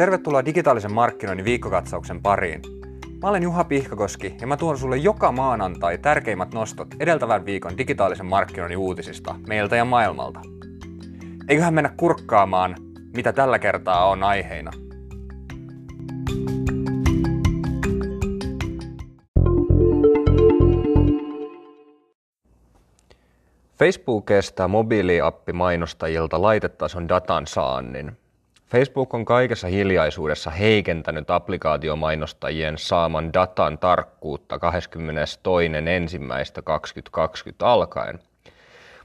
Tervetuloa digitaalisen markkinoinnin viikkokatsauksen pariin. Mä olen Juha Pihkakoski ja mä tuon sulle joka maanantai tärkeimmät nostot edeltävän viikon digitaalisen markkinoinnin uutisista meiltä ja maailmalta. Eiköhän mennä kurkkaamaan, mitä tällä kertaa on aiheina. Facebook estää mobiiliappimainostajilta laitetason datan saannin. Facebook on kaikessa hiljaisuudessa heikentänyt applikaatiomainostajien saaman datan tarkkuutta 22.1.2020 alkaen.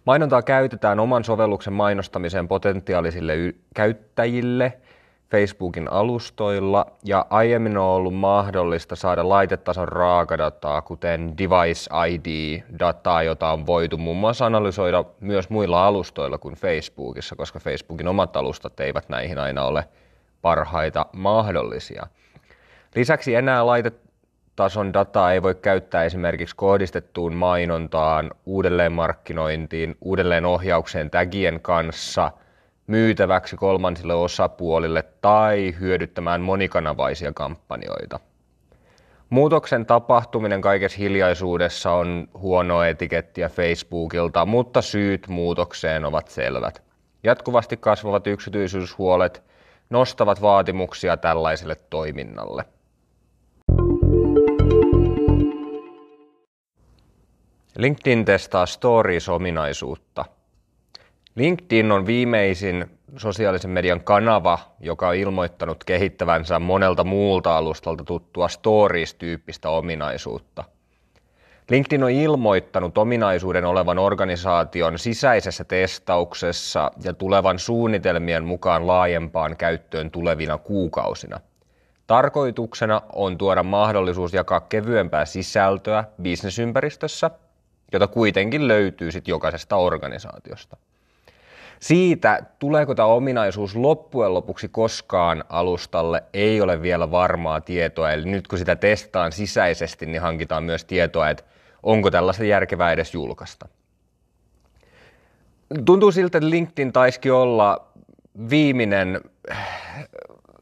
Mainontaa käytetään oman sovelluksen mainostamiseen potentiaalisille y- käyttäjille – Facebookin alustoilla ja aiemmin on ollut mahdollista saada laitetason raakadataa, kuten Device ID-dataa, jota on voitu muun muassa analysoida myös muilla alustoilla kuin Facebookissa, koska Facebookin omat alustat eivät näihin aina ole parhaita mahdollisia. Lisäksi enää laitetason dataa ei voi käyttää esimerkiksi kohdistettuun mainontaan, uudelleenmarkkinointiin, uudelleenohjaukseen tagien kanssa – myytäväksi kolmansille osapuolille tai hyödyttämään monikanavaisia kampanjoita. Muutoksen tapahtuminen kaikessa hiljaisuudessa on huono etikettiä Facebookilta, mutta syyt muutokseen ovat selvät. Jatkuvasti kasvavat yksityisyyshuolet nostavat vaatimuksia tällaiselle toiminnalle. LinkedIn testaa Stories-ominaisuutta – LinkedIn on viimeisin sosiaalisen median kanava, joka on ilmoittanut kehittävänsä monelta muulta alustalta tuttua Stories-tyyppistä ominaisuutta. LinkedIn on ilmoittanut ominaisuuden olevan organisaation sisäisessä testauksessa ja tulevan suunnitelmien mukaan laajempaan käyttöön tulevina kuukausina. Tarkoituksena on tuoda mahdollisuus jakaa kevyempää sisältöä bisnesympäristössä, jota kuitenkin löytyy sit jokaisesta organisaatiosta. Siitä, tuleeko tämä ominaisuus loppujen lopuksi koskaan alustalle, ei ole vielä varmaa tietoa. Eli nyt kun sitä testaan sisäisesti, niin hankitaan myös tietoa, että onko tällaista järkevää edes julkaista. Tuntuu siltä, että LinkedIn taisikin olla viimeinen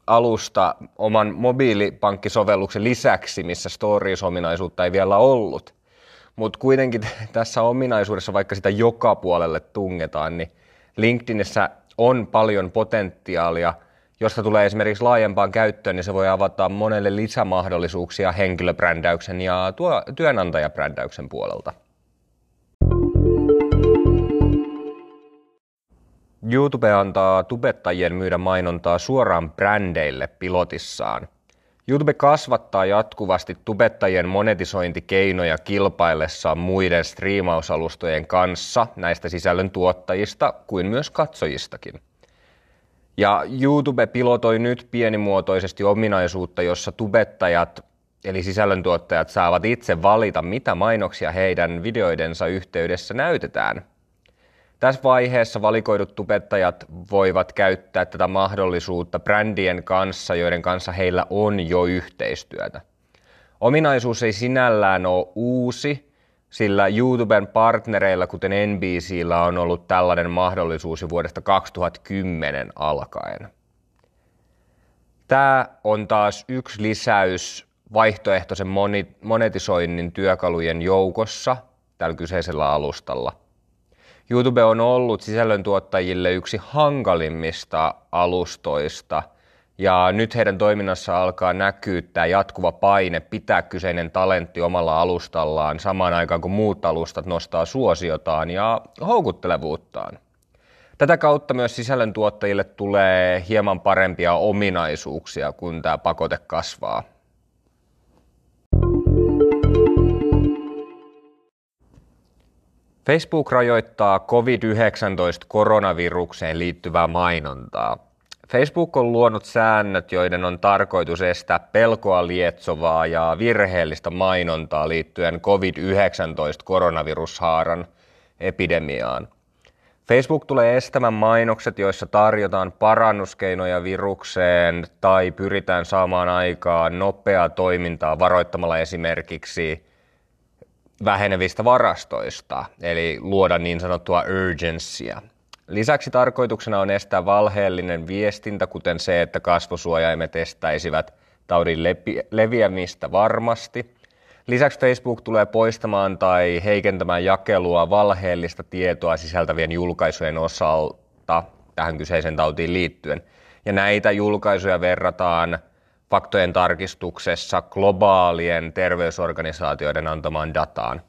alusta oman mobiilipankkisovelluksen lisäksi, missä Stories-ominaisuutta ei vielä ollut. Mutta kuitenkin tässä ominaisuudessa, vaikka sitä joka puolelle tungetaan, niin LinkedInissä on paljon potentiaalia, josta tulee esimerkiksi laajempaan käyttöön, niin se voi avata monelle lisämahdollisuuksia henkilöbrändäyksen ja tuo, työnantajabrändäyksen puolelta. YouTube antaa tubettajien myydä mainontaa suoraan brändeille pilotissaan. YouTube kasvattaa jatkuvasti tubettajien monetisointikeinoja kilpaillessaan muiden striimausalustojen kanssa näistä sisällön tuottajista kuin myös katsojistakin. Ja YouTube pilotoi nyt pienimuotoisesti ominaisuutta, jossa tubettajat eli sisällöntuottajat saavat itse valita, mitä mainoksia heidän videoidensa yhteydessä näytetään – tässä vaiheessa valikoidut tubettajat voivat käyttää tätä mahdollisuutta brändien kanssa, joiden kanssa heillä on jo yhteistyötä. Ominaisuus ei sinällään ole uusi, sillä YouTuben partnereilla, kuten NBCllä, on ollut tällainen mahdollisuus jo vuodesta 2010 alkaen. Tämä on taas yksi lisäys vaihtoehtoisen monetisoinnin työkalujen joukossa tällä kyseisellä alustalla – YouTube on ollut sisällöntuottajille yksi hankalimmista alustoista, ja nyt heidän toiminnassa alkaa näkyä tämä jatkuva paine pitää kyseinen talentti omalla alustallaan samaan aikaan, kun muut alustat nostaa suosiotaan ja houkuttelevuuttaan. Tätä kautta myös sisällöntuottajille tulee hieman parempia ominaisuuksia, kun tämä pakote kasvaa. Facebook rajoittaa COVID-19-koronavirukseen liittyvää mainontaa. Facebook on luonut säännöt, joiden on tarkoitus estää pelkoa lietsovaa ja virheellistä mainontaa liittyen COVID-19-koronavirushaaran epidemiaan. Facebook tulee estämään mainokset, joissa tarjotaan parannuskeinoja virukseen tai pyritään saamaan aikaan nopeaa toimintaa varoittamalla esimerkiksi vähenevistä varastoista, eli luoda niin sanottua urgencya. Lisäksi tarkoituksena on estää valheellinen viestintä, kuten se, että kasvosuojaimet estäisivät taudin leviämistä varmasti. Lisäksi Facebook tulee poistamaan tai heikentämään jakelua valheellista tietoa sisältävien julkaisujen osalta tähän kyseiseen tautiin liittyen. Ja näitä julkaisuja verrataan faktojen tarkistuksessa globaalien terveysorganisaatioiden antamaan dataan.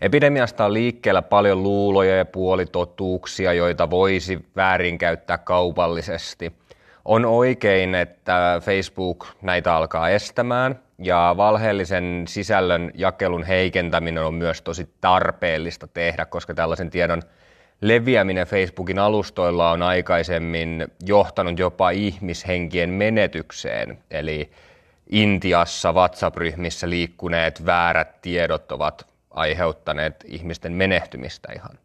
Epidemiasta on liikkeellä paljon luuloja ja puolitotuuksia, joita voisi väärinkäyttää kaupallisesti. On oikein, että Facebook näitä alkaa estämään, ja valheellisen sisällön jakelun heikentäminen on myös tosi tarpeellista tehdä, koska tällaisen tiedon leviäminen Facebookin alustoilla on aikaisemmin johtanut jopa ihmishenkien menetykseen. Eli Intiassa WhatsApp-ryhmissä liikkuneet väärät tiedot ovat aiheuttaneet ihmisten menehtymistä ihan.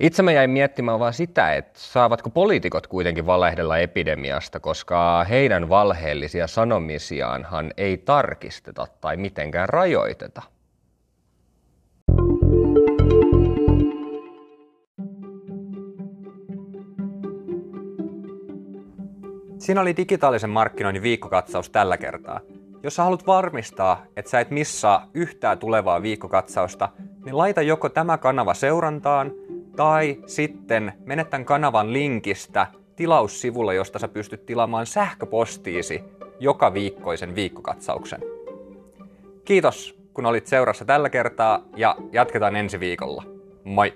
Itse mä jäin miettimään vaan sitä, että saavatko poliitikot kuitenkin valehdella epidemiasta, koska heidän valheellisia sanomisiaanhan ei tarkisteta tai mitenkään rajoiteta. Siinä oli digitaalisen markkinoinnin viikkokatsaus tällä kertaa. Jos sä haluat varmistaa, että sä et missaa yhtään tulevaa viikkokatsausta, niin laita joko tämä kanava seurantaan tai sitten mene tämän kanavan linkistä tilaussivulle, josta sä pystyt tilaamaan sähköpostiisi joka viikkoisen viikkokatsauksen. Kiitos, kun olit seurassa tällä kertaa ja jatketaan ensi viikolla. Moi!